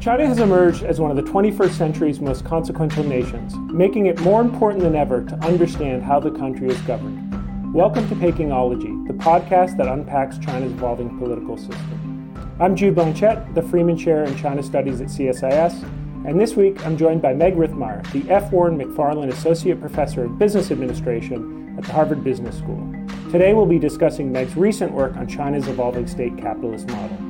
China has emerged as one of the 21st century's most consequential nations, making it more important than ever to understand how the country is governed. Welcome to Pekingology, the podcast that unpacks China's evolving political system. I'm Jude Blanchette, the Freeman Chair in China Studies at CSIS, and this week I'm joined by Meg Rithmire, the F. Warren McFarlan Associate Professor of Business Administration at the Harvard Business School. Today we'll be discussing Meg's recent work on China's evolving state capitalist model.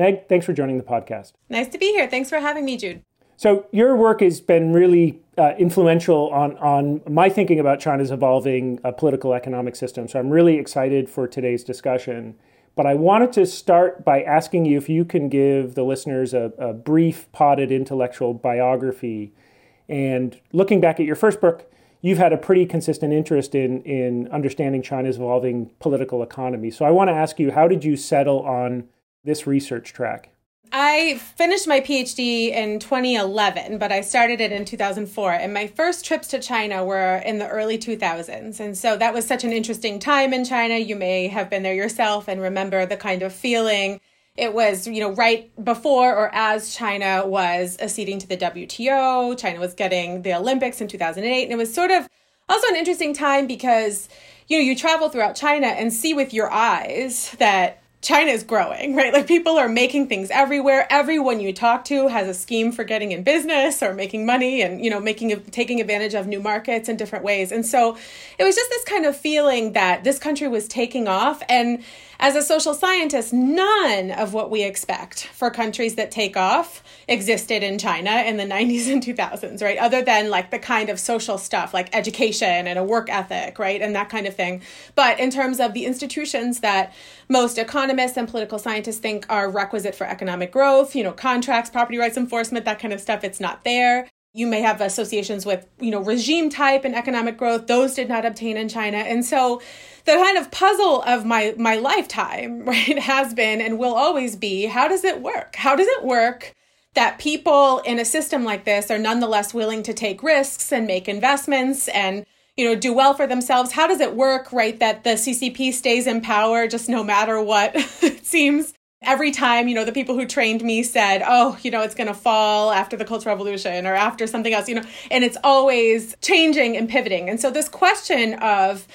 Meg, thanks for joining the podcast. Nice to be here. Thanks for having me, Jude. So, your work has been really uh, influential on, on my thinking about China's evolving uh, political economic system. So, I'm really excited for today's discussion. But I wanted to start by asking you if you can give the listeners a, a brief, potted intellectual biography. And looking back at your first book, you've had a pretty consistent interest in, in understanding China's evolving political economy. So, I want to ask you how did you settle on this research track? I finished my PhD in 2011, but I started it in 2004. And my first trips to China were in the early 2000s. And so that was such an interesting time in China. You may have been there yourself and remember the kind of feeling. It was, you know, right before or as China was acceding to the WTO. China was getting the Olympics in 2008. And it was sort of also an interesting time because, you know, you travel throughout China and see with your eyes that China is growing, right? Like people are making things everywhere. Everyone you talk to has a scheme for getting in business or making money and, you know, making taking advantage of new markets in different ways. And so it was just this kind of feeling that this country was taking off and as a social scientist, none of what we expect for countries that take off existed in China in the 90s and 2000s, right? Other than like the kind of social stuff like education and a work ethic, right? And that kind of thing. But in terms of the institutions that most economists and political scientists think are requisite for economic growth, you know, contracts, property rights enforcement, that kind of stuff, it's not there. You may have associations with, you know, regime type and economic growth. Those did not obtain in China. And so the kind of puzzle of my my lifetime, right, has been and will always be how does it work? How does it work that people in a system like this are nonetheless willing to take risks and make investments and you know do well for themselves? How does it work right that the ccp stays in power just no matter what? It seems every time you know the people who trained me said oh you know it's going to fall after the cultural revolution or after something else you know and it's always changing and pivoting. And so this question of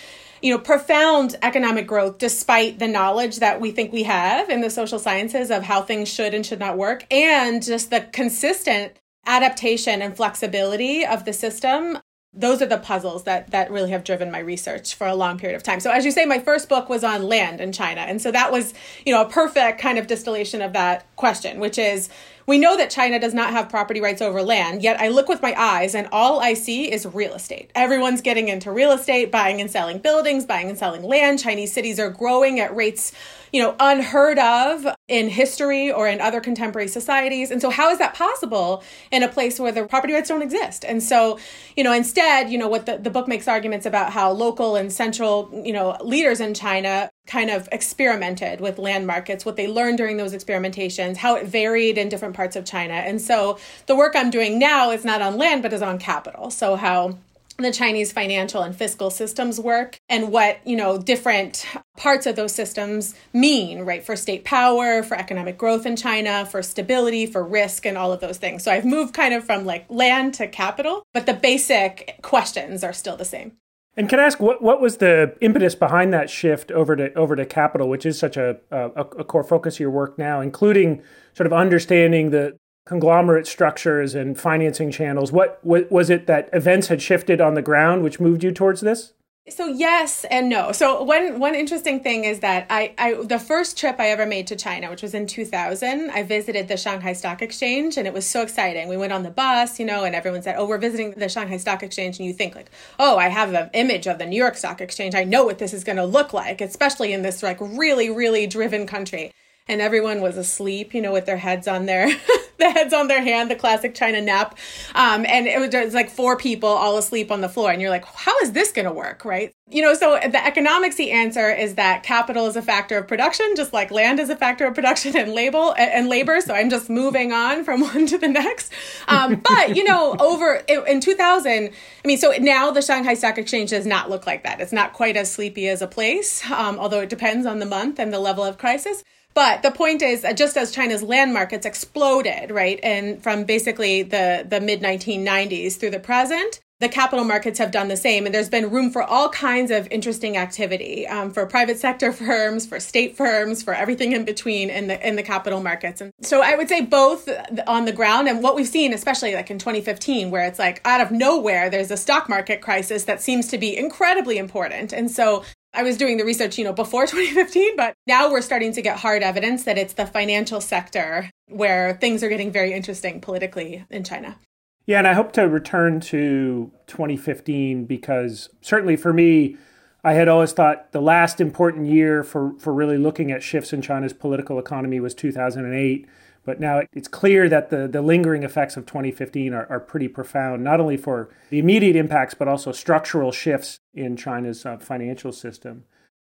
you know, profound economic growth despite the knowledge that we think we have in the social sciences of how things should and should not work, and just the consistent adaptation and flexibility of the system those are the puzzles that that really have driven my research for a long period of time. So as you say my first book was on land in China and so that was, you know, a perfect kind of distillation of that question, which is we know that China does not have property rights over land, yet I look with my eyes and all I see is real estate. Everyone's getting into real estate, buying and selling buildings, buying and selling land. Chinese cities are growing at rates, you know, unheard of in history or in other contemporary societies. And so how is that possible in a place where the property rights don't exist? And so, you know, instead, you know, what the, the book makes arguments about how local and central, you know, leaders in China kind of experimented with land markets, what they learned during those experimentations, how it varied in different parts of China. And so the work I'm doing now is not on land, but is on capital. So how the Chinese financial and fiscal systems work and what, you know, different parts of those systems mean, right, for state power, for economic growth in China, for stability, for risk, and all of those things. So I've moved kind of from like land to capital, but the basic questions are still the same. And can I ask what, what was the impetus behind that shift over to over to capital, which is such a, a, a core focus of your work now, including sort of understanding the conglomerate structures and financing channels. What, what was it that events had shifted on the ground which moved you towards this? So yes and no. So one one interesting thing is that I, I the first trip I ever made to China, which was in 2000, I visited the Shanghai Stock Exchange and it was so exciting. We went on the bus, you know, and everyone said, "Oh, we're visiting the Shanghai Stock Exchange." And you think like, "Oh, I have an image of the New York Stock Exchange. I know what this is going to look like, especially in this like really really driven country." And everyone was asleep, you know, with their heads on their the heads on their hand, the classic China nap. Um, and it was, it was like four people all asleep on the floor. And you're like, how is this going to work? Right. You know, so the economicsy answer is that capital is a factor of production, just like land is a factor of production and label and labor. So I'm just moving on from one to the next. Um, but you know, over in 2000, I mean, so now the Shanghai Stock Exchange does not look like that. It's not quite as sleepy as a place, um, although it depends on the month and the level of crisis. But the point is, uh, just as China's land markets exploded, right, and from basically the, the mid 1990s through the present, the capital markets have done the same. And there's been room for all kinds of interesting activity um, for private sector firms, for state firms, for everything in between in the in the capital markets. And so I would say both on the ground and what we've seen, especially like in 2015, where it's like out of nowhere, there's a stock market crisis that seems to be incredibly important. And so I was doing the research, you know, before 2015, but now we're starting to get hard evidence that it's the financial sector where things are getting very interesting politically in China. Yeah, and I hope to return to 2015 because certainly for me, I had always thought the last important year for, for really looking at shifts in China's political economy was 2008 but now it's clear that the, the lingering effects of 2015 are, are pretty profound, not only for the immediate impacts, but also structural shifts in China's uh, financial system.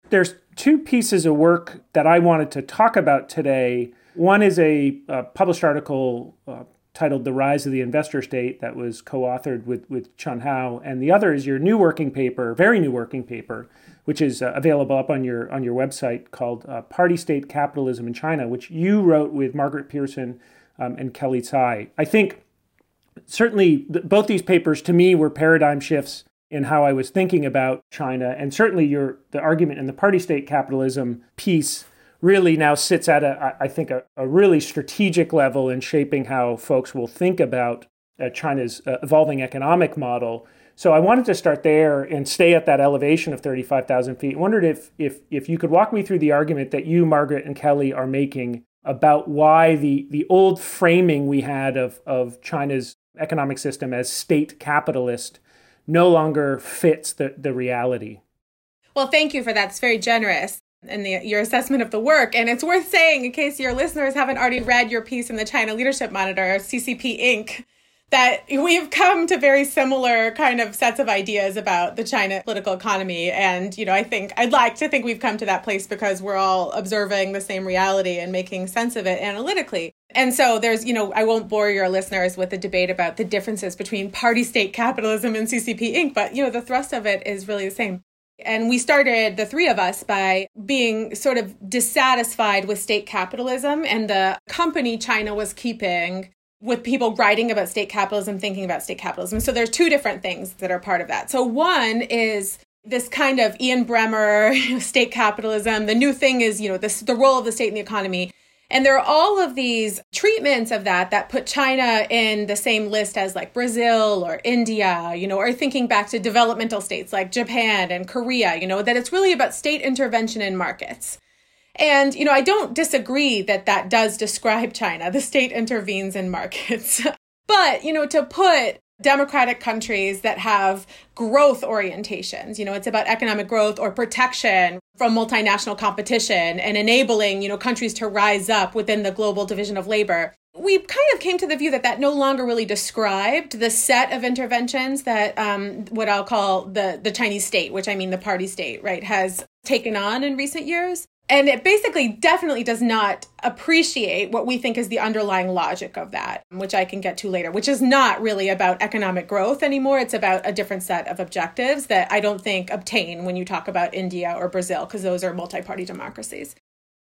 There's two pieces of work that I wanted to talk about today. One is a, a published article uh, titled The Rise of the Investor State that was co authored with, with Chun Hao, and the other is your new working paper, very new working paper, which is uh, available up on your on your website called uh, Party State Capitalism in China, which you wrote with Margaret Pearson um, and Kellee Tsai. I think certainly th- both these papers to me were paradigm shifts in how I was thinking about China, and certainly your the argument in the party state capitalism piece really now sits at a I think a, a really strategic level in shaping how folks will think about uh, China's uh, evolving economic model so I wanted to start there and stay at that elevation of 35,000 feet. I wondered if, if, if you could walk me through the argument that you, Margaret, and Kellee are making about why the, the old framing we had of, of China's economic system as state capitalist no longer fits the, the reality. Well, thank you for that. It's very generous and your assessment of the work. And it's worth saying, in case your listeners haven't already read your piece in the China Leadership Monitor, CCP Inc., that we've come to very similar kind of sets of ideas about the China political economy. And, you know, I think I'd like to think we've come to that place because we're all observing the same reality and making sense of it analytically. And so there's, you know, I won't bore your listeners with the debate about the differences between party state capitalism and CCP Inc., but, you know, the thrust of it is really the same. And we started, the three of us, by being sort of dissatisfied with state capitalism and the company China was keeping with people writing about state capitalism, thinking about state capitalism. So there's two different things that are part of that. So one is this kind of Ian Bremmer state capitalism. The new thing is, you know, this the role of the state in the economy. And there are all of these treatments of that that put China in the same list as like Brazil or India, you know, or thinking back to developmental states like Japan and Korea, you know, that it's really about state intervention in markets. And, you know, I don't disagree that that does describe China. The state intervenes in markets. but, you know, to put democratic countries that have growth orientations, you know, it's about economic growth or protection from multinational competition and enabling, you know, countries to rise up within the global division of labor. We kind of came to the view that that no longer really described the set of interventions that um, what I'll call the the Chinese state, which I mean the party state, right, has taken on in recent years and it basically definitely does not appreciate what we think is the underlying logic of that, which I can get to later, which is not really about economic growth anymore. It's about a different set of objectives that I don't think obtain when you talk about India or Brazil, because those are multi party democracies.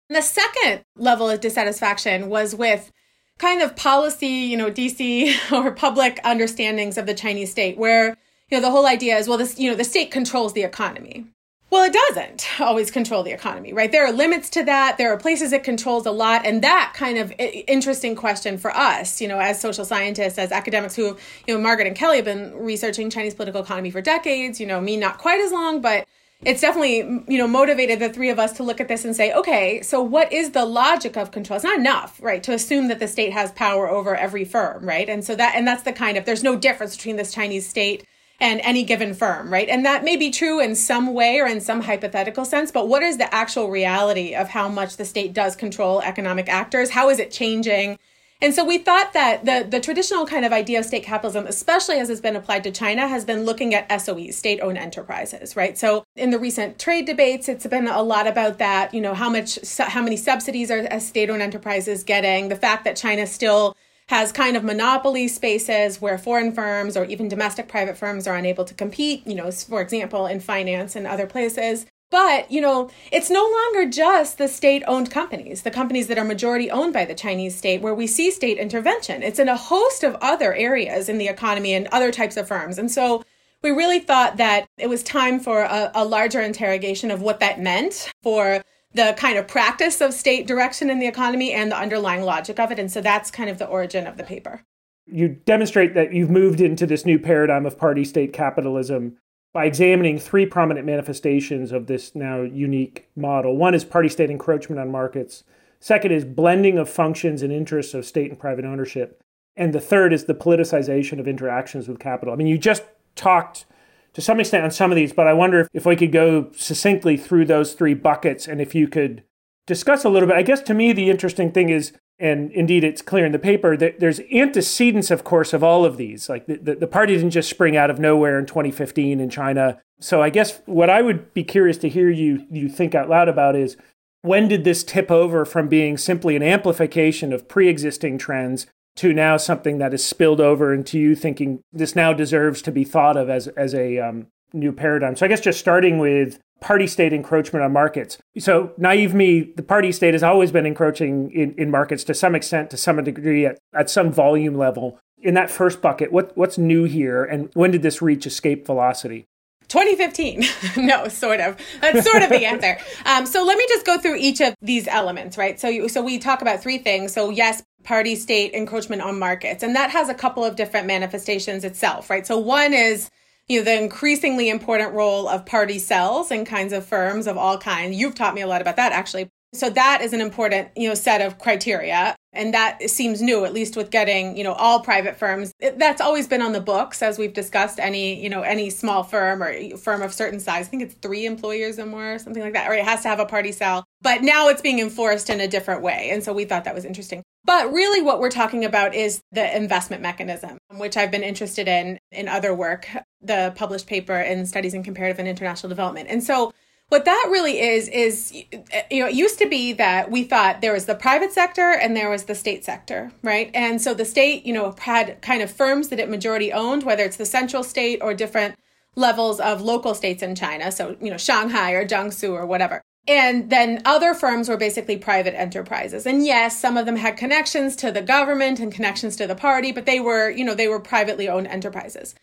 And the second level of dissatisfaction was with kind of policy, you know, DC or public understandings of the Chinese state, where you know the whole idea is well this you know the state controls the economy well, it doesn't always control the economy, right? There are limits to that. There are places it controls a lot. And that kind of interesting question for us, you know, as social scientists, as academics who, you know, Margaret and Kellee have been researching Chinese political economy for decades, you know, me not quite as long, but it's definitely, you know, motivated the three of us to look at this and say, okay, so what is the logic of control? It's not enough, right, to assume that the state has power over every firm, right? And so that, and that's the kind of, there's no difference between this Chinese state and any given firm, right? And that may be true in some way or in some hypothetical sense, but what is the actual reality of how much the state does control economic actors? How is it changing? And so we thought that the, the traditional kind of idea of state capitalism, especially as it's been applied to China, has been looking at SOEs, state owned enterprises, right? So in the recent trade debates, it's been a lot about that, you know, how much, how many subsidies are state owned enterprises getting, the fact that China still has kind of monopoly spaces where foreign firms or even domestic private firms are unable to compete, you know, for example, in finance and other places. But, you know, it's no longer just the state owned companies, the companies that are majority owned by the Chinese state, where we see state intervention. It's in a host of other areas in the economy and other types of firms. And so we really thought that it was time for a, a larger interrogation of what that meant for the kind of practice of state direction in the economy and the underlying logic of it. And so that's kind of the origin of the paper. You demonstrate that you've moved into this new paradigm of party state capitalism by examining three prominent manifestations of this now unique model. One is party state encroachment on markets. Second is blending of functions and interests of state and private ownership. And the third is the politicization of interactions with capital. I mean, you just talked to some extent on some of these, but I wonder if, if we could go succinctly through those three buckets and if you could discuss a little bit. I guess to me, the interesting thing is, and indeed it's clear in the paper, that there's antecedents, of course, of all of these. Like the, the, the party didn't just spring out of nowhere in 2015 in China. So I guess what I would be curious to hear you, you think out loud about is when did this tip over from being simply an amplification of pre existing trends to now something that is spilled over into you thinking this now deserves to be thought of as, as a um, new paradigm. So I guess just starting with party state encroachment on markets. So naive me, the party state has always been encroaching in, in markets to some extent, to some degree, at, at some volume level. In that first bucket, what, what's new here and when did this reach escape velocity? 2015. no, sort of. That's sort of the answer. Um, so let me just go through each of these elements, right? So, you, so we talk about three things. So yes, party state encroachment on markets, and that has a couple of different manifestations itself, right? So one is you know the increasingly important role of party cells and kinds of firms of all kinds. You've taught me a lot about that actually. So that is an important, you know, set of criteria and that seems new at least with getting, you know, all private firms. It, that's always been on the books as we've discussed any, you know, any small firm or firm of certain size. I think it's 3 employers or more, something like that, or it has to have a party cell. But now it's being enforced in a different way. And so we thought that was interesting. But really what we're talking about is the investment mechanism, which I've been interested in in other work, the published paper in Studies in Comparative and International Development. And so what that really is is you know it used to be that we thought there was the private sector and there was the state sector right? And so the state you know had kind of firms that it majority owned whether it's the central state or different levels of local states in china. So you know shanghai or jiangsu or whatever. And then other firms were basically private enterprises. And yes some of them had connections to the government and connections to the party but they were you know they were privately owned enterprises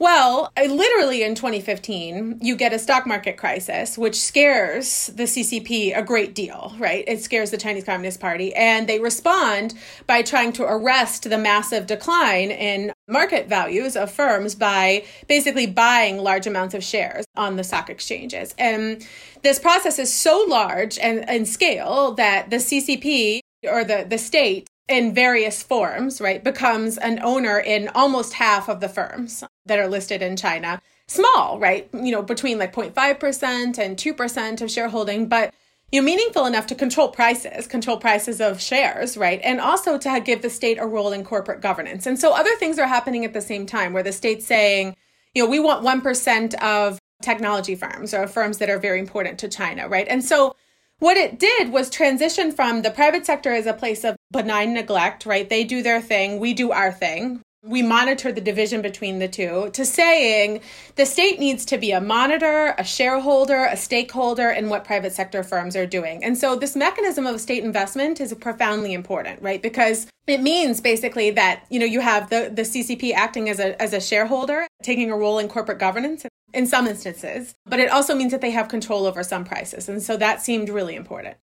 well, literally in 2015, you get a stock market crisis, which scares the CCP a great deal, right? It scares the Chinese Communist Party. And they respond by trying to arrest the massive decline in market values of firms by basically buying large amounts of shares on the stock exchanges. And this process is so large and in scale that the CCP or the, the state in various forms, right, becomes an owner in almost half of the firms that are listed in China. Small, right? You know, between like 0.5% and 2% of shareholding, but you know, meaningful enough to control prices, control prices of shares, right? And also to give the state a role in corporate governance. And so other things are happening at the same time where the state's saying, you know, we want 1% of technology firms or firms that are very important to China, right? And so what it did was transition from the private sector as a place of benign neglect, right? They do their thing, we do our thing. We monitor the division between the two to saying the state needs to be a monitor, a shareholder, a stakeholder in what private sector firms are doing. And so this mechanism of state investment is profoundly important, right? Because it means basically that, you know, you have the, the CCP acting as a, as a shareholder, taking a role in corporate governance in some instances, but it also means that they have control over some prices. And so that seemed really important.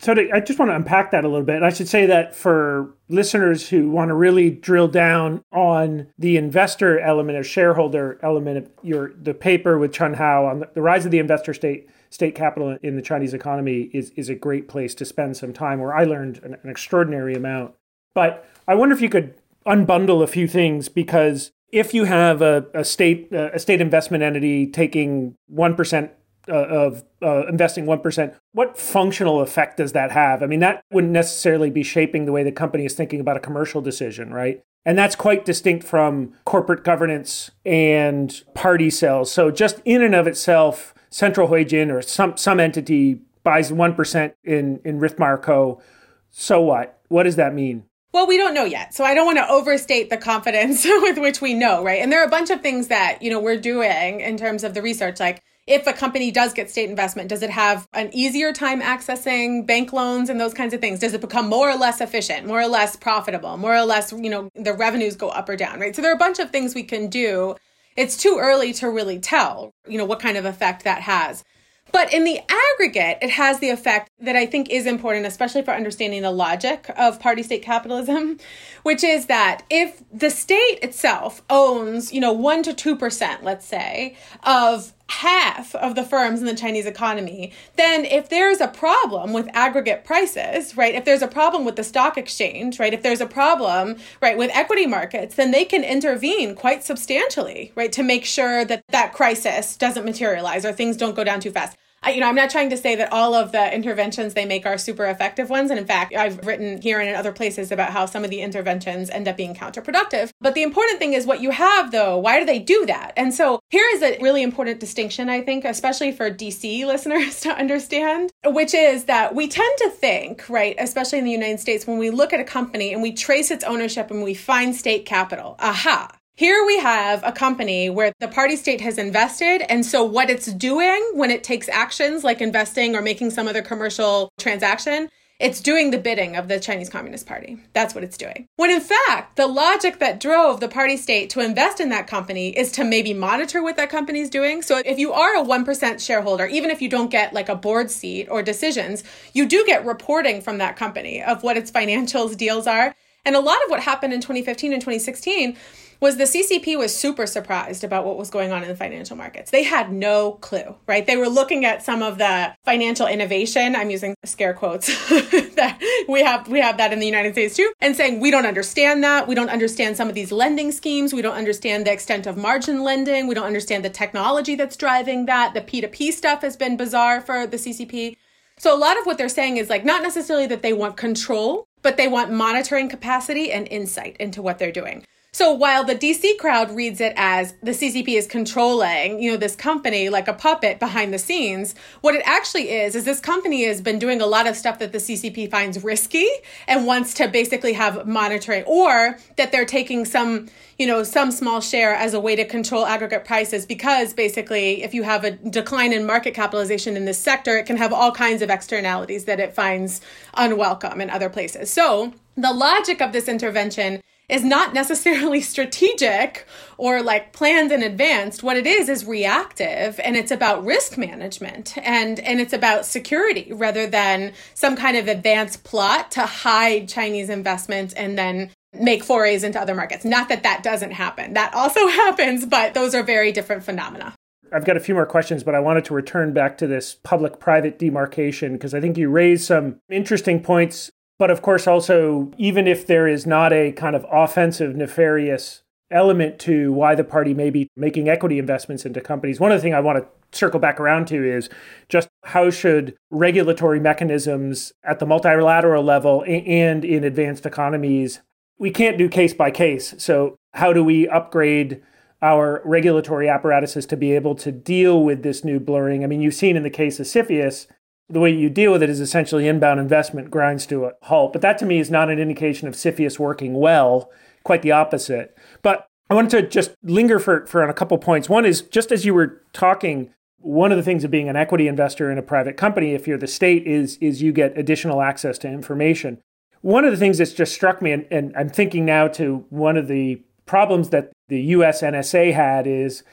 So to, I just want to unpack that a little bit. And I should say that for listeners who want to really drill down on the investor element or shareholder element of your the paper with Chun Hao on the, the rise of the investor state state capital in the Chinese economy is is a great place to spend some time where I learned an, an extraordinary amount. But I wonder if you could unbundle a few things because if you have a, a state a state investment entity taking one percent uh, of uh, investing 1%, what functional effect does that have? I mean, that wouldn't necessarily be shaping the way the company is thinking about a commercial decision, right? And that's quite distinct from corporate governance and party cells. So, just in and of itself, Central Huijin or some, some entity buys 1% in, in Rithmire Co. So what? What does that mean? Well, we don't know yet. So I don't want to overstate the confidence with which we know, right? And there are a bunch of things that, you know, we're doing in terms of the research like if a company does get state investment, does it have an easier time accessing bank loans and those kinds of things? Does it become more or less efficient, more or less profitable, more or less, you know, the revenues go up or down, right? So there are a bunch of things we can do. It's too early to really tell, you know, what kind of effect that has. But in the aggregate, it has the effect that I think is important, especially for understanding the logic of party state capitalism, which is that if the state itself owns, you know, 1 to 2%, let's say, of half of the firms in the Chinese economy, then if there's a problem with aggregate prices, right, if there's a problem with the stock exchange, right, if there's a problem, right, with equity markets, then they can intervene quite substantially, right, to make sure that that crisis doesn't materialize or things don't go down too fast. I, you know, I'm not trying to say that all of the interventions they make are super effective ones. And in fact, I've written here and in other places about how some of the interventions end up being counterproductive. But the important thing is what you have, though. Why do they do that? And so here is a really important distinction, I think, especially for DC listeners to understand, which is that we tend to think, right, especially in the United States, when we look at a company and we trace its ownership and we find state capital, aha, here we have a company where the party state has invested. And so what it's doing when it takes actions like investing or making some other commercial transaction, it's doing the bidding of the Chinese Communist Party. That's what it's doing. When in fact, the logic that drove the party state to invest in that company is to maybe monitor what that company is doing. So if you are a 1% shareholder, even if you don't get like a board seat or decisions, you do get reporting from that company of what its financials deals are. And a lot of what happened in 2015 and 2016 was the CCP was super surprised about what was going on in the financial markets. They had no clue, right? They were looking at some of the financial innovation, I'm using scare quotes, that we have we have that in the United States too, and saying we don't understand that. We don't understand some of these lending schemes. We don't understand the extent of margin lending. We don't understand the technology that's driving that. The P2P stuff has been bizarre for the CCP. So a lot of what they're saying is like not necessarily that they want control, but they want monitoring capacity and insight into what they're doing. So while the DC crowd reads it as the CCP is controlling, you know, this company like a puppet behind the scenes, what it actually is is this company has been doing a lot of stuff that the CCP finds risky and wants to basically have monitoring or that they're taking some, you know, some small share as a way to control aggregate prices because basically if you have a decline in market capitalization in this sector, it can have all kinds of externalities that it finds unwelcome in other places. So, the logic of this intervention is not necessarily strategic or like planned in advance. What it is is reactive and it's about risk management and, and it's about security rather than some kind of advanced plot to hide Chinese investments and then make forays into other markets. Not that that doesn't happen. That also happens, but those are very different phenomena. I've got a few more questions, but I wanted to return back to this public private demarcation because I think you raised some interesting points but of course, also, even if there is not a kind of offensive, nefarious element to why the party may be making equity investments into companies, one of the things I want to circle back around to is just how should regulatory mechanisms at the multilateral level and in advanced economies we can't do case by case. So how do we upgrade our regulatory apparatuses to be able to deal with this new blurring? I mean you've seen in the case of CFIUS the way you deal with it is essentially inbound investment grinds to a halt. But that to me is not an indication of CFIUS working well, quite the opposite. But I wanted to just linger for, for on a couple points. One is just as you were talking, one of the things of being an equity investor in a private company, if you're the state, is is you get additional access to information. One of the things that's just struck me, and, and I'm thinking now to one of the problems that the US NSA had is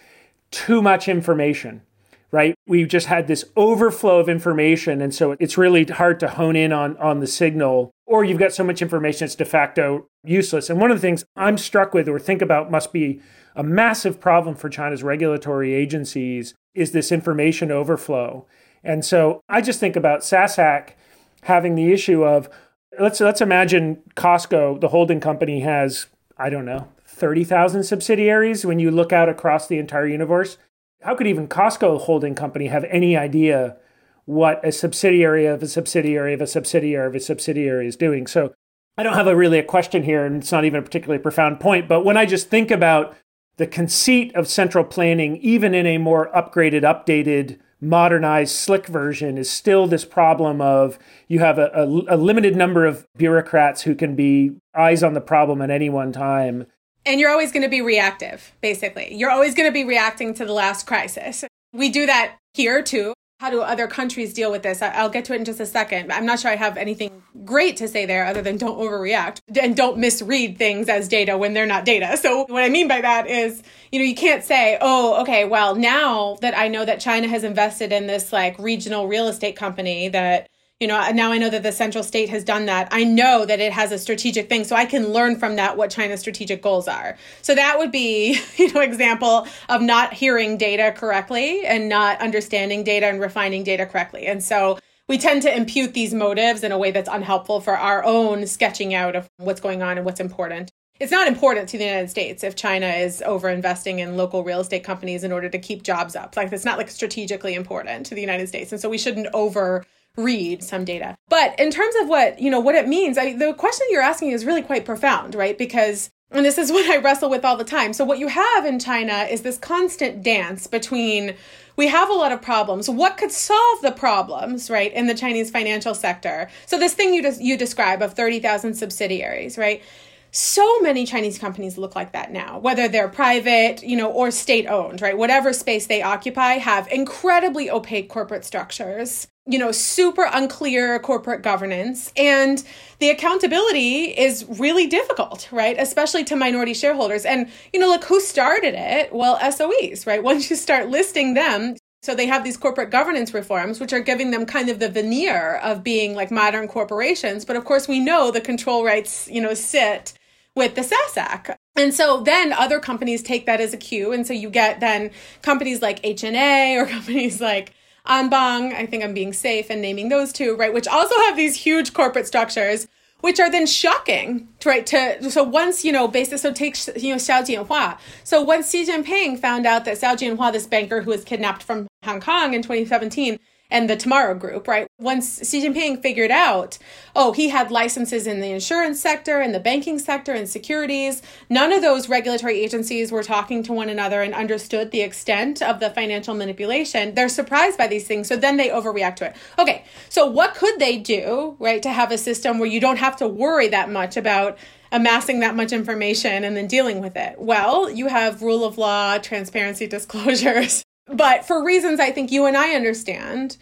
too much information right? We just had this overflow of information. And so it's really hard to hone in on, on the signal, or you've got so much information it's de facto useless. And one of the things I'm struck with or think about must be a massive problem for China's regulatory agencies is this information overflow. And so I just think about SASAC having the issue of let's let's imagine COSCO, the holding company, has I don't know, 30,000 subsidiaries when you look out across the entire universe. How could even COSCO holding company have any idea what a subsidiary of a subsidiary of a subsidiary of a subsidiary is doing? So I don't have a really a question here, and it's not even a particularly profound point. But when I just think about the conceit of central planning, even in a more upgraded, updated, modernized, slick version, is still this problem of you have a, a, a limited number of bureaucrats who can be eyes on the problem at any one time. And you're always going to be reactive, basically. You're always going to be reacting to the last crisis. We do that here too. How do other countries deal with this? I'll get to it in just a second. I'm not sure I have anything great to say there other than don't overreact and don't misread things as data when they're not data. So, what I mean by that is, you know, you can't say, oh, okay, well, now that I know that China has invested in this like regional real estate company that you know now i know that the central state has done that i know that it has a strategic thing so i can learn from that what china's strategic goals are so that would be you know example of not hearing data correctly and not understanding data and refining data correctly and so we tend to impute these motives in a way that's unhelpful for our own sketching out of what's going on and what's important it's not important to the United States if China is over investing in local real estate companies in order to keep jobs up. Like it's not like strategically important to the United States. And so we shouldn't over read some data. But in terms of what, you know, what it means, I, the question you're asking is really quite profound, right? Because and this is what I wrestle with all the time. So what you have in China is this constant dance between we have a lot of problems. What could solve the problems, right, in the Chinese financial sector? So this thing you just you describe of 30,000 subsidiaries, right? so many Chinese companies look like that now, whether they're private, you know, or state owned, right? Whatever space they occupy have incredibly opaque corporate structures, you know, super unclear corporate governance. And the accountability is really difficult, right? Especially to minority shareholders. And, you know, look, who started it? Well, SOEs, right? Once you start listing them, so they have these corporate governance reforms, which are giving them kind of the veneer of being like modern corporations. But of course, we know the control rights, you know, sit with the SASAC. And so then other companies take that as a cue. And so you get then companies like HNA or companies like Anbang, I think I'm being safe and naming those two, right, which also have these huge corporate structures, which are then shocking, right? To so once you know, basically, so take you know Xiao Jianhua. So once Xi Jinping found out that Xiao Jianhua, this banker who was kidnapped from Hong Kong in 2017, and the Tomorrow Group, right? Once Xi Jinping figured out, oh, he had licenses in the insurance sector and the banking sector and securities, none of those regulatory agencies were talking to one another and understood the extent of the financial manipulation. They're surprised by these things, so then they overreact to it. Okay, so what could they do, right, to have a system where you don't have to worry that much about amassing that much information and then dealing with it? Well, you have rule of law, transparency, disclosures. But for reasons I think you and I understand,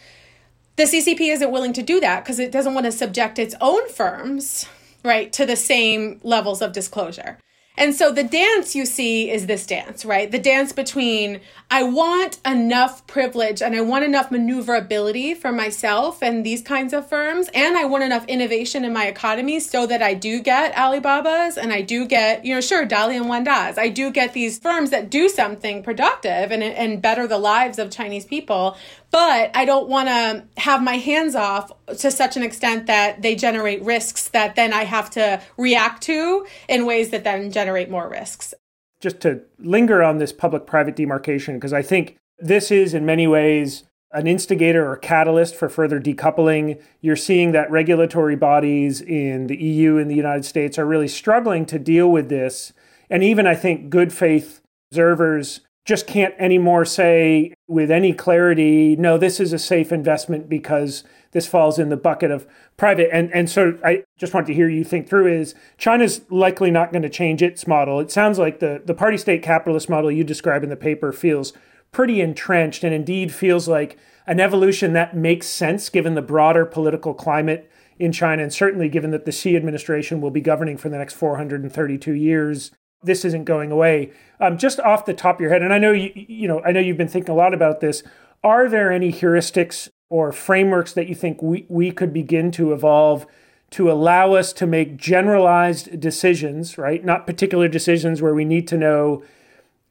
the CCP isn't willing to do that because it doesn't want to subject its own firms, right, to the same levels of disclosure. And so the dance you see is this dance, right? The dance between I want enough privilege and I want enough maneuverability for myself and these kinds of firms, and I want enough innovation in my economy so that I do get Alibaba's and I do get, you know, sure, Dali and Wanda's. I do get these firms that do something productive and, and better the lives of Chinese people, but I don't want to have my hands off to such an extent that they generate risks that then I have to react to in ways that then generate more risks. Just to linger on this public private demarcation, because I think this is in many ways an instigator or catalyst for further decoupling. You're seeing that regulatory bodies in the EU and the United States are really struggling to deal with this. And even I think good faith observers just can't anymore say with any clarity, no, this is a safe investment because this falls in the bucket of private. And and so I just want to hear you think through is China's likely not going to change its model. It sounds like the, the party state capitalist model you describe in the paper feels pretty entrenched and indeed feels like an evolution that makes sense given the broader political climate in China, and certainly given that the Xi administration will be governing for the next 432 years this isn't going away. Um, just off the top of your head, and I know you, you know, I know you've been thinking a lot about this. Are there any heuristics or frameworks that you think we, we could begin to evolve to allow us to make generalized decisions, right? Not particular decisions where we need to know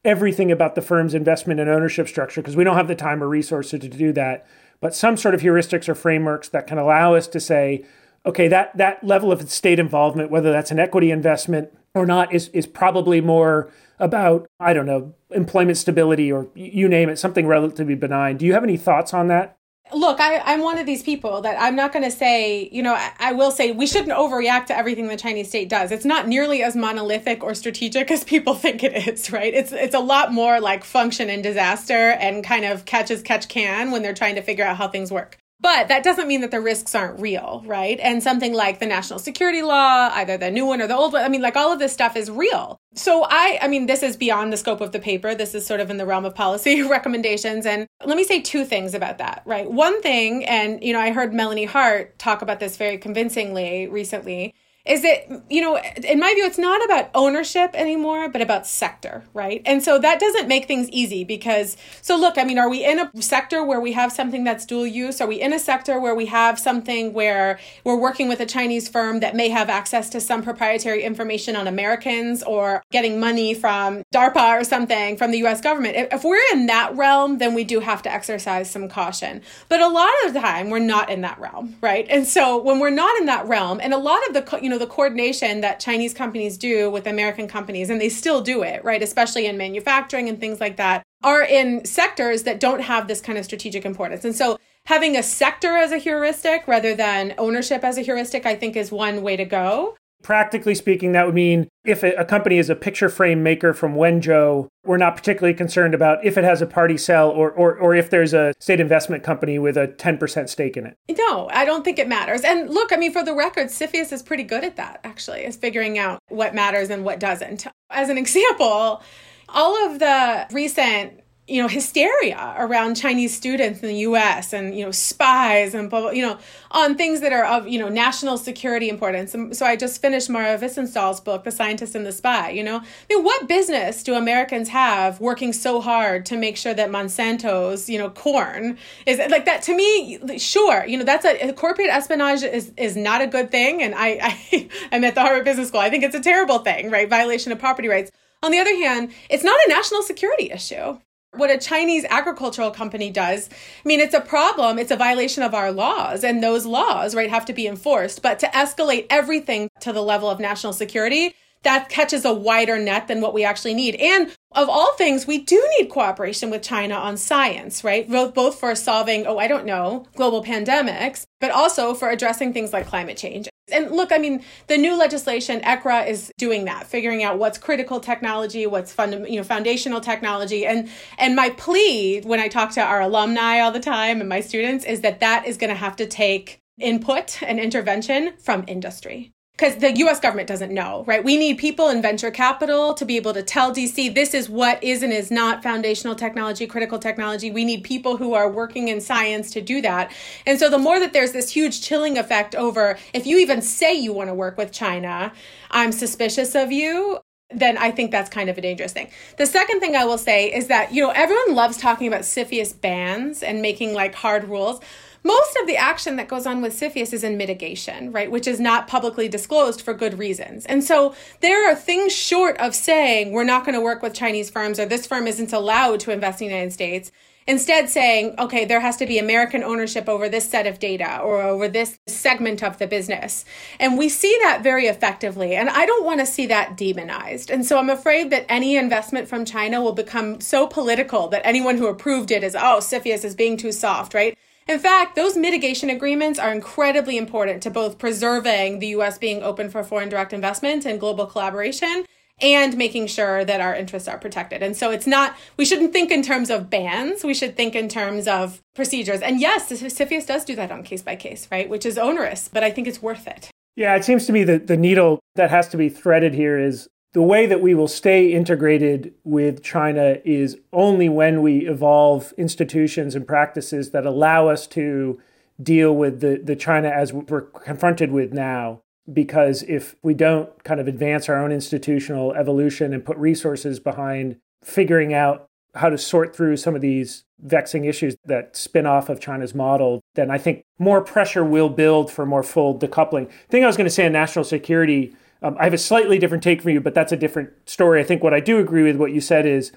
everything about the firm's investment and ownership structure because we don't have the time or resources to do that. But some sort of heuristics or frameworks that can allow us to say, okay, that, that level of state involvement, whether that's an equity investment or not is, is probably more about, I don't know, employment stability or you name it, something relatively benign. Do you have any thoughts on that? Look, I, am one of these people that I'm not going to say, you know, I, I, will say we shouldn't overreact to everything the Chinese state does. It's not nearly as monolithic or strategic as people think it is, right? It's it's a lot more like function and disaster and kind of catch as catch can when they're trying to figure out how things work. But that doesn't mean that the risks aren't real, right? And something like the national security law, either the new one or the old one, I mean, like all of this stuff is real. So I, I mean, this is beyond the scope of the paper. This is sort of in the realm of policy recommendations. And let me say two things about that, right? One thing, and, you know, I heard Melanie Hart talk about this very convincingly recently, is that you know in my view it's not about ownership anymore but about sector right? And so that doesn't make things easy because so look i mean are we in a sector where we have something that's dual use? Are we in a sector where we have something where we're working with a chinese firm that may have access to some proprietary information on americans or getting money from darpa or something from the us government? If we're in that realm then we do have to exercise some caution. But a lot of the time we're not in that realm right? And so when we're not in that realm and a lot of the you know know the coordination that Chinese companies do with American companies and they still do it, right, especially in manufacturing and things like that, are in sectors that don't have this kind of strategic importance. And so having a sector as a heuristic rather than ownership as a heuristic I think is one way to go practically speaking, that would mean if a company is a picture frame maker from Wenzhou, we're not particularly concerned about if it has a party cell or, or, or if there's a state investment company with a 10% stake in it. No, I don't think it matters. And look, I mean, for the record, CFIUS is pretty good at that, actually, is figuring out what matters and what doesn't. As an example, all of the recent you know hysteria around chinese students in the us and you know spies and you know on things that are of you know national security importance. So i just finished mara Hvistendahl's book the scientist and the spy you know? I mean what business do americans have working so hard to make sure that monsanto's you know corn is like that to me sure you know that's a, corporate espionage is is not a good thing. And i i i'm at the harvard business school. I think it's a terrible thing right? Violation of property rights. On the other hand, it's not a national security issue what a Chinese agricultural company does. I mean, it's a problem. It's a violation of our laws, and those laws, right, have to be enforced. But to escalate everything to the level of national security, that catches a wider net than what we actually need. And of all things, we do need cooperation with China on science, right? Both, both for solving, oh, I don't know, global pandemics, but also for addressing things like climate change. And look, I mean, the new legislation, ECRA, is doing that, figuring out what's critical technology, what's fund, you know, foundational technology. And and my plea when I talk to our alumni all the time and my students is that that is going to have to take input and intervention from industry because the US government doesn't know, right? We need people in venture capital to be able to tell DC this is what is and is not foundational technology, critical technology. We need people who are working in science to do that. And so the more that there's this huge chilling effect over if you even say you want to work with China, I'm suspicious of you, then I think that's kind of a dangerous thing. The second thing I will say is that, you know, everyone loves talking about CFIUS bans and making like hard rules most of the action that goes on with CFIUS is in mitigation, right, which is not publicly disclosed for good reasons. And so there are things short of saying we're not going to work with Chinese firms or this firm isn't allowed to invest in the United States. Instead, saying, okay, there has to be American ownership over this set of data or over this segment of the business. And we see that very effectively. And I don't want to see that demonized. And so I'm afraid that any investment from China will become so political that anyone who approved it is, oh, CFIUS is being too soft, right? In fact, those mitigation agreements are incredibly important to both preserving the US being open for foreign direct investment and global collaboration and making sure that our interests are protected. And so it's not, we shouldn't think in terms of bans, we should think in terms of procedures. And yes, CFIUS does do that on case by case, right? Which is onerous, but I think it's worth it. Yeah, it seems to me that the needle that has to be threaded here is the way that we will stay integrated with China is only when we evolve institutions and practices that allow us to deal with the, the China as we're confronted with now. Because if we don't kind of advance our own institutional evolution and put resources behind figuring out how to sort through some of these vexing issues that spin off of China's model, then I think more pressure will build for more full decoupling. The thing I was going to say on national security um, I have a slightly different take from you, but that's a different story. I think what I do agree with what you said is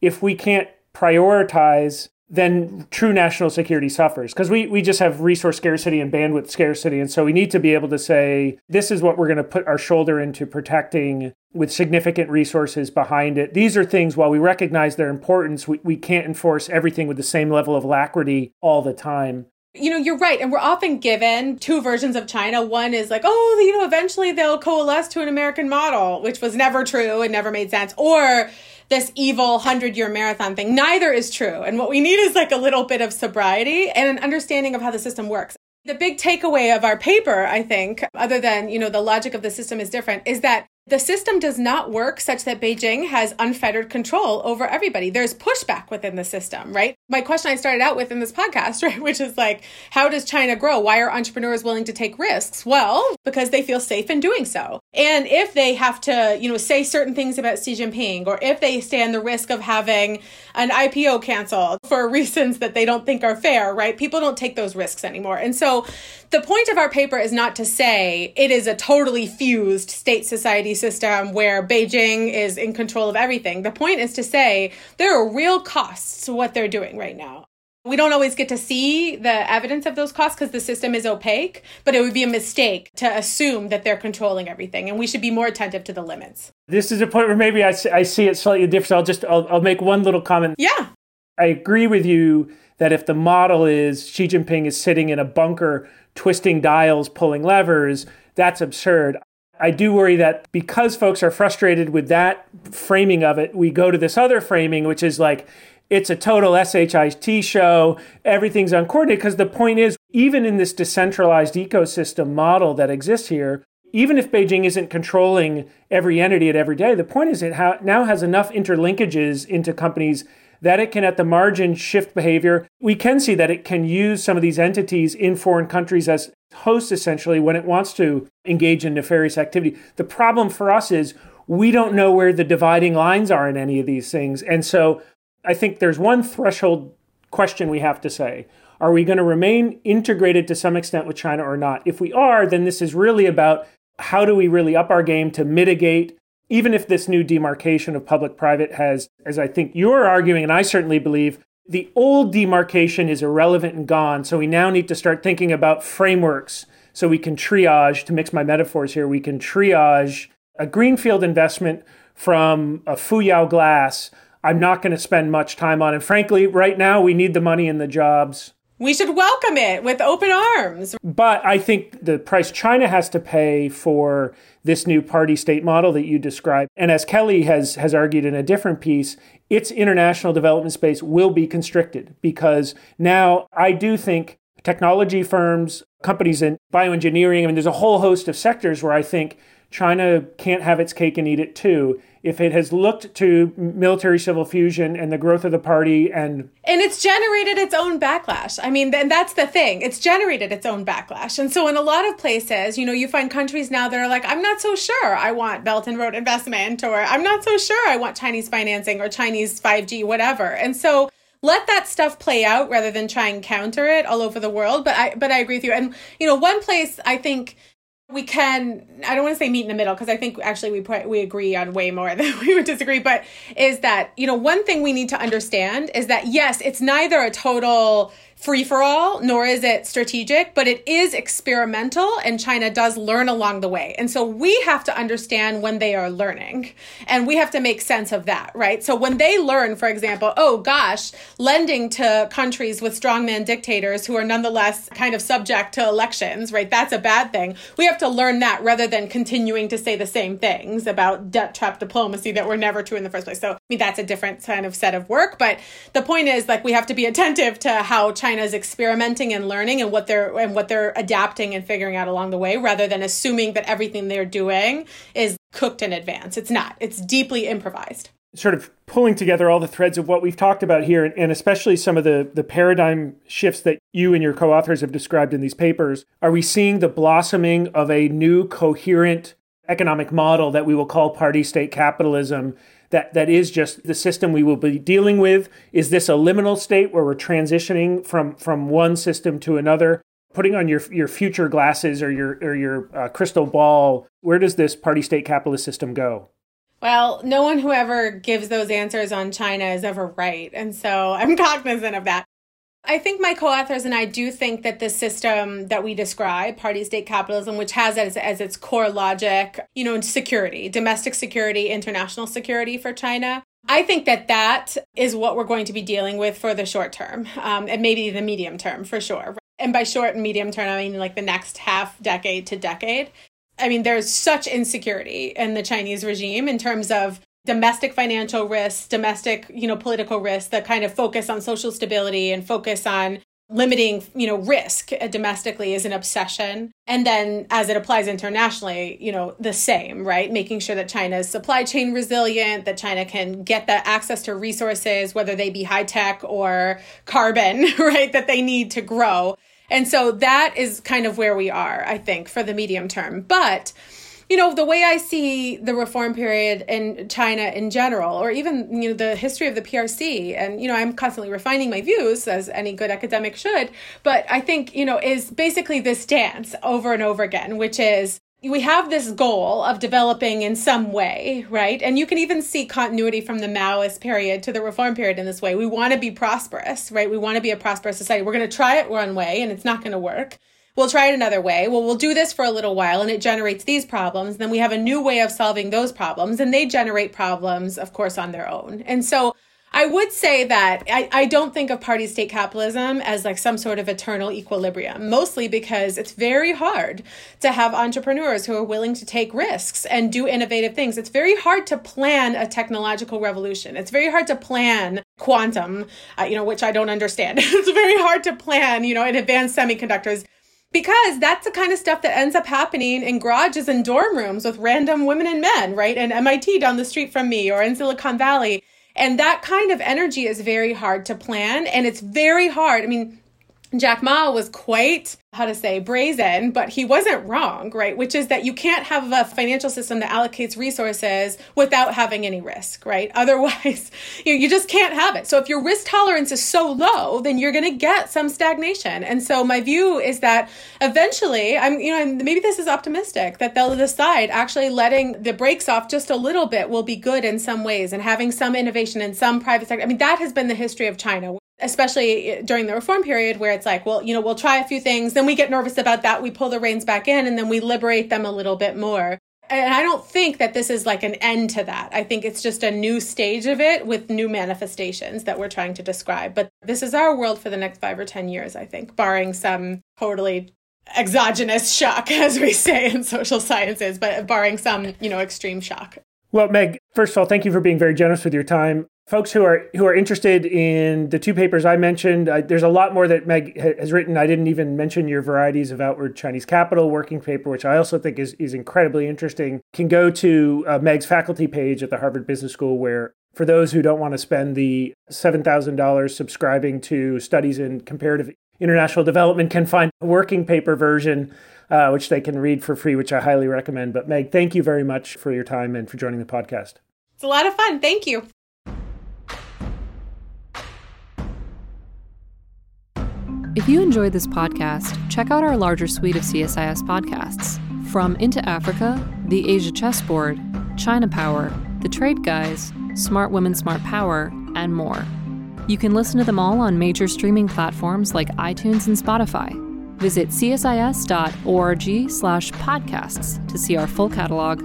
if we can't prioritize, then true national security suffers because we, we just have resource scarcity and bandwidth scarcity. And so we need to be able to say, this is what we're going to put our shoulder into protecting with significant resources behind it. These are things, while we recognize their importance, we, we can't enforce everything with the same level of alacrity all the time. You know, you're right. And we're often given two versions of China. One is like, oh, you know, eventually they'll coalesce to an American model, which was never true and never made sense. Or this evil 100 year marathon thing. Neither is true. And what we need is like a little bit of sobriety and an understanding of how the system works. The big takeaway of our paper, I think, other than, you know, the logic of the system is different, is that the system does not work such that Beijing has unfettered control over everybody. There's pushback within the system, right? My question I started out with in this podcast, right, which is like, how does China grow? Why are entrepreneurs willing to take risks? Well, because they feel safe in doing so. And if they have to, you know, say certain things about Xi Jinping, or if they stand the risk of having an IPO canceled for reasons that they don't think are fair, right? People don't take those risks anymore. And so the point of our paper is not to say it is a totally fused state society system where Beijing is in control of everything. The point is to say there are real costs to what they're doing right now. We don't always get to see the evidence of those costs because the system is opaque, but it would be a mistake to assume that they're controlling everything, and we should be more attentive to the limits. This is a point where maybe I, I see it slightly different. I'll just I'll, I'll make one little comment. Yeah, I agree with you that if the model is Xi Jinping is sitting in a bunker, twisting dials, pulling levers, that's absurd. I do worry that because folks are frustrated with that framing of it, we go to this other framing, which is like it's a total SHIT show, everything's uncoordinated. Because the point is, even in this decentralized ecosystem model that exists here, even if Beijing isn't controlling every entity at every day, the point is it ha- now has enough interlinkages into companies that it can, at the margin, shift behavior. We can see that it can use some of these entities in foreign countries as hosts, essentially, when it wants to engage in nefarious activity. The problem for us is we don't know where the dividing lines are in any of these things. And so I think there's one threshold question we have to say. Are we going to remain integrated to some extent with China or not? If we are, then this is really about how do we really up our game to mitigate even if this new demarcation of public private has, as I think you're arguing, and I certainly believe, the old demarcation is irrelevant and gone. So we now need to start thinking about frameworks so we can triage, to mix my metaphors here, we can triage a greenfield investment from a Fuyao glass. I'm not going to spend much time on. And frankly, right now, we need the money and the jobs. We should welcome it with open arms. But I think the price China has to pay for this new party state model that you described, and as Kellee has, has argued in a different piece, its international development space will be constricted because now I do think technology firms, companies in bioengineering, I mean, there's a whole host of sectors where I think China can't have its cake and eat it too if it has looked to military civil fusion and the growth of the party and and it's generated its own backlash. I mean and that's the thing. It's generated its own backlash. And so in a lot of places you know you find countries now that are like i'm not so sure i want belt and road investment or i'm not so sure i want chinese financing or chinese 5g whatever. And so let that stuff play out rather than try and counter it all over the world. But i but i agree with you. And you know one place i think we can i don't want to say meet in the middle because i think actually we put, we agree on way more than we would disagree but is that you know one thing we need to understand is that yes it's neither a total free for all, nor is it strategic, but it is experimental and China does learn along the way. And so we have to understand when they are learning and we have to make sense of that, right? So when they learn, for example, oh gosh, lending to countries with strongman dictators who are nonetheless kind of subject to elections, right? That's a bad thing. We have to learn that rather than continuing to say the same things about debt trap diplomacy that were never true in the first place. So I mean, that's a different kind of set of work. But the point is like we have to be attentive to how China China is experimenting and learning and what they're and what they're adapting and figuring out along the way rather than assuming that everything they're doing is cooked in advance. It's not. It's deeply improvised. Sort of pulling together all the threads of what we've talked about here, and especially some of the, the paradigm shifts that you and your co authors have described in these papers, are we seeing the blossoming of a new coherent economic model that we will call party state capitalism that that is just the system we will be dealing with is this a liminal state where we're transitioning from from one system to another putting on your your future glasses or your or your uh, crystal ball where does this party state capitalist system go well, no one who ever gives those answers on China is ever right. And so I'm cognizant of that. I think my co-authors and I do think that the system that we describe, party state capitalism, which has as, as its core logic, you know, security, domestic security, international security for China, I think that that is what we're going to be dealing with for the short term um, and maybe the medium term for sure. And by short and medium term, I mean like the next half decade to decade. I mean, there's such insecurity in the Chinese regime in terms of domestic financial risks, domestic, you know, political risks that kind of focus on social stability and focus on limiting, you know, risk domestically is an obsession. And then as it applies internationally, you know, the same, right? Making sure that China's supply chain resilient, that China can get the access to resources, whether they be high tech or carbon, right, that they need to grow. And so that is kind of where we are, I think, for the medium term. But you know, the way I see the reform period in China in general, or even, you know, the history of the PRC, and, you know, I'm constantly refining my views as any good academic should, but I think, you know, is basically this dance over and over again, which is we have this goal of developing in some way, right? And you can even see continuity from the Maoist period to the reform period in this way. We want to be prosperous, right? We want to be a prosperous society. We're going to try it one way and it's not going to work we'll try it another way. Well, we'll do this for a little while and it generates these problems. Then we have a new way of solving those problems and they generate problems, of course, on their own. And so I would say that I, I don't think of party state capitalism as like some sort of eternal equilibrium, mostly because it's very hard to have entrepreneurs who are willing to take risks and do innovative things. It's very hard to plan a technological revolution. It's very hard to plan quantum, uh, you know, which I don't understand. it's very hard to plan, you know, in advanced semiconductors because that's the kind of stuff that ends up happening in garages and dorm rooms with random women and men, right? And MIT down the street from me or in Silicon Valley. And that kind of energy is very hard to plan. And it's very hard. I mean, Jack Ma was quite, how to say, brazen, but he wasn't wrong, right? Which is that you can't have a financial system that allocates resources without having any risk, right? Otherwise, you, you just can't have it. So if your risk tolerance is so low, then you're going to get some stagnation. And so my view is that eventually, I'm, you know, maybe this is optimistic that they'll decide actually letting the brakes off just a little bit will be good in some ways and having some innovation in some private sector. I mean, that has been the history of China especially eh, during the reform period where it's like well you know we'll try a few things then we get nervous about that we pull the reins back in and then we liberate them a little bit more. And i don't think that this is like an end to that. I think it's just a new stage of it with new manifestations that we're trying to describe. But this is our world for the next 5 or 10 years i think barring some totally exogenous shock as we say in social sciences but barring some you know extreme shock. Well, Meg, first of all, thank you for being very generous with your time folks who are who are interested in the two papers I mentioned, I, there's a lot more that Meg has written. I didn't even mention your varieties of outward Chinese capital working paper, which I also think is is incredibly interesting. Can go to uh, Meg's faculty page at the Harvard Business School, where for those who don't want to spend the seven thousand dollars subscribing to studies in comparative international development, can find a working paper version. Uh, which they can read for free, which I highly recommend. But Meg, thank you very much for your time and for joining the podcast. It's a lot of fun. Thank you. If you enjoyed this podcast, check out our larger suite of CSIS podcasts from Into Africa, The Asia Chessboard, China Power, The Trade Guys, Smart Women, Smart Power, and more. You can listen to them all on major streaming platforms like iTunes and Spotify. Visit csis.org/podcasts to see our full catalog